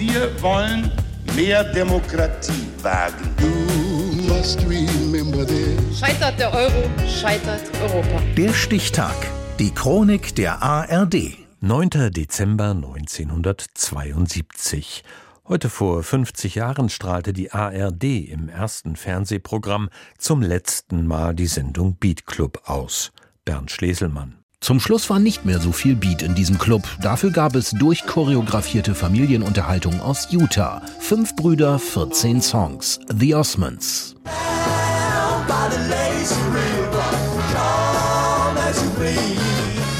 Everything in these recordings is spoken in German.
Wir wollen mehr Demokratie wagen. Scheitert der Euro, scheitert Europa. Der Stichtag. Die Chronik der ARD. 9. Dezember 1972. Heute vor 50 Jahren strahlte die ARD im ersten Fernsehprogramm zum letzten Mal die Sendung Beat Club aus. Bernd Schleselmann. Zum Schluss war nicht mehr so viel Beat in diesem Club. Dafür gab es durchchoreografierte Familienunterhaltung aus Utah. Fünf Brüder, 14 Songs. The Osmonds.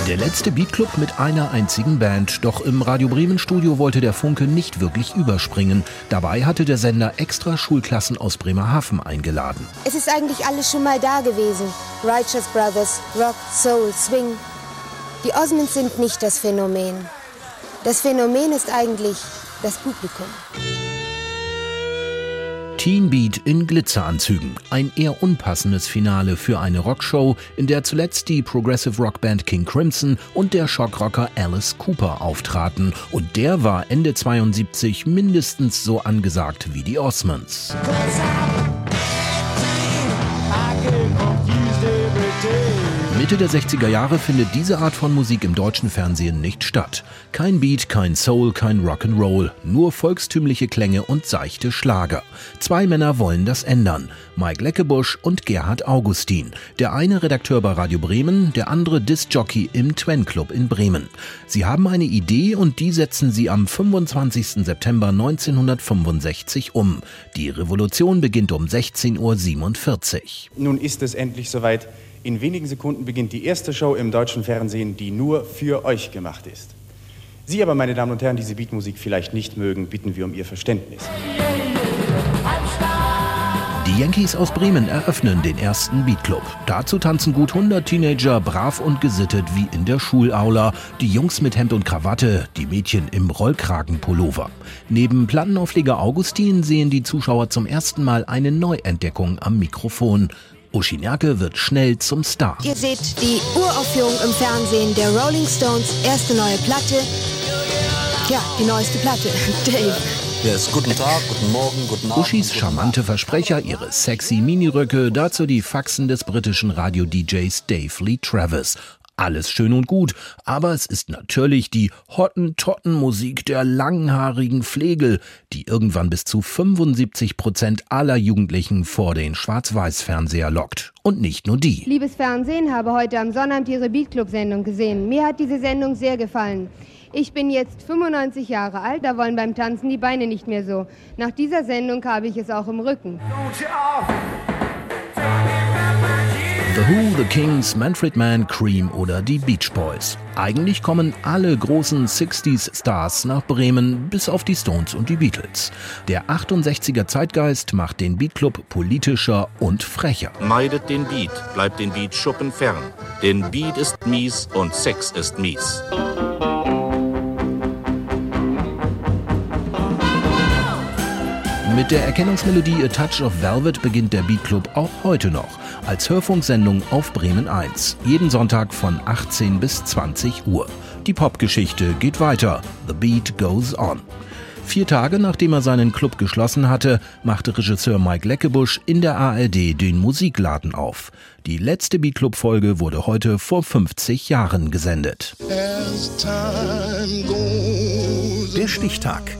Der letzte Beatclub mit einer einzigen Band. Doch im Radio Bremen Studio wollte der Funke nicht wirklich überspringen. Dabei hatte der Sender extra Schulklassen aus Bremerhaven eingeladen. Es ist eigentlich alles schon mal da gewesen. Righteous Brothers, Rock, Soul, Swing. Die Osmonds sind nicht das Phänomen. Das Phänomen ist eigentlich das Publikum. Teen Beat in Glitzeranzügen. Ein eher unpassendes Finale für eine Rockshow, in der zuletzt die Progressive Rockband King Crimson und der Shockrocker Alice Cooper auftraten. Und der war Ende 72 mindestens so angesagt wie die Osmonds. Mitte der 60er Jahre findet diese Art von Musik im deutschen Fernsehen nicht statt. Kein Beat, kein Soul, kein Rock'n'Roll, nur volkstümliche Klänge und seichte Schlager. Zwei Männer wollen das ändern. Mike Leckebusch und Gerhard Augustin. Der eine Redakteur bei Radio Bremen, der andere Discjockey im Twen Club in Bremen. Sie haben eine Idee und die setzen sie am 25. September 1965 um. Die Revolution beginnt um 16.47 Uhr. Nun ist es endlich soweit. In wenigen Sekunden beginnt die erste Show im deutschen Fernsehen, die nur für euch gemacht ist. Sie aber, meine Damen und Herren, diese Beatmusik vielleicht nicht mögen, bitten wir um Ihr Verständnis. Die Yankees aus Bremen eröffnen den ersten Beatclub. Dazu tanzen gut 100 Teenager brav und gesittet wie in der Schulaula. Die Jungs mit Hemd und Krawatte, die Mädchen im Rollkragenpullover. Neben Plattenaufleger Augustin sehen die Zuschauer zum ersten Mal eine Neuentdeckung am Mikrofon. Oshinake wird schnell zum Star. Ihr seht die Uraufführung im Fernsehen der Rolling Stones erste neue Platte. Ja, die neueste Platte. Dave. Yes, guten Tag, guten Morgen, guten Abend. Uschis charmante Versprecher, ihre sexy Miniröcke, dazu die Faxen des britischen Radio-DJs Dave Lee Travis. Alles schön und gut, aber es ist natürlich die Hottentotten-Musik der langhaarigen Flegel, die irgendwann bis zu 75 Prozent aller Jugendlichen vor den Schwarz-Weiß-Fernseher lockt. Und nicht nur die. Liebes Fernsehen, habe heute am Sonnabend Ihre Beatclub-Sendung gesehen. Mir hat diese Sendung sehr gefallen. Ich bin jetzt 95 Jahre alt, da wollen beim Tanzen die Beine nicht mehr so. Nach dieser Sendung habe ich es auch im Rücken. The Who, The Kings, Manfred Mann, Cream oder die Beach Boys. Eigentlich kommen alle großen 60s Stars nach Bremen, bis auf die Stones und die Beatles. Der 68er Zeitgeist macht den Beatclub politischer und frecher. Meidet den Beat, bleibt den Beat Schuppen fern. Denn Beat ist mies und Sex ist mies. Mit der Erkennungsmelodie A Touch of Velvet beginnt der Beat Club auch heute noch als Hörfunksendung auf Bremen 1. Jeden Sonntag von 18 bis 20 Uhr. Die Popgeschichte geht weiter. The Beat goes on. Vier Tage nachdem er seinen Club geschlossen hatte, machte Regisseur Mike Leckebusch in der ARD den Musikladen auf. Die letzte Beat-Club-Folge wurde heute vor 50 Jahren gesendet. Der Stichtag.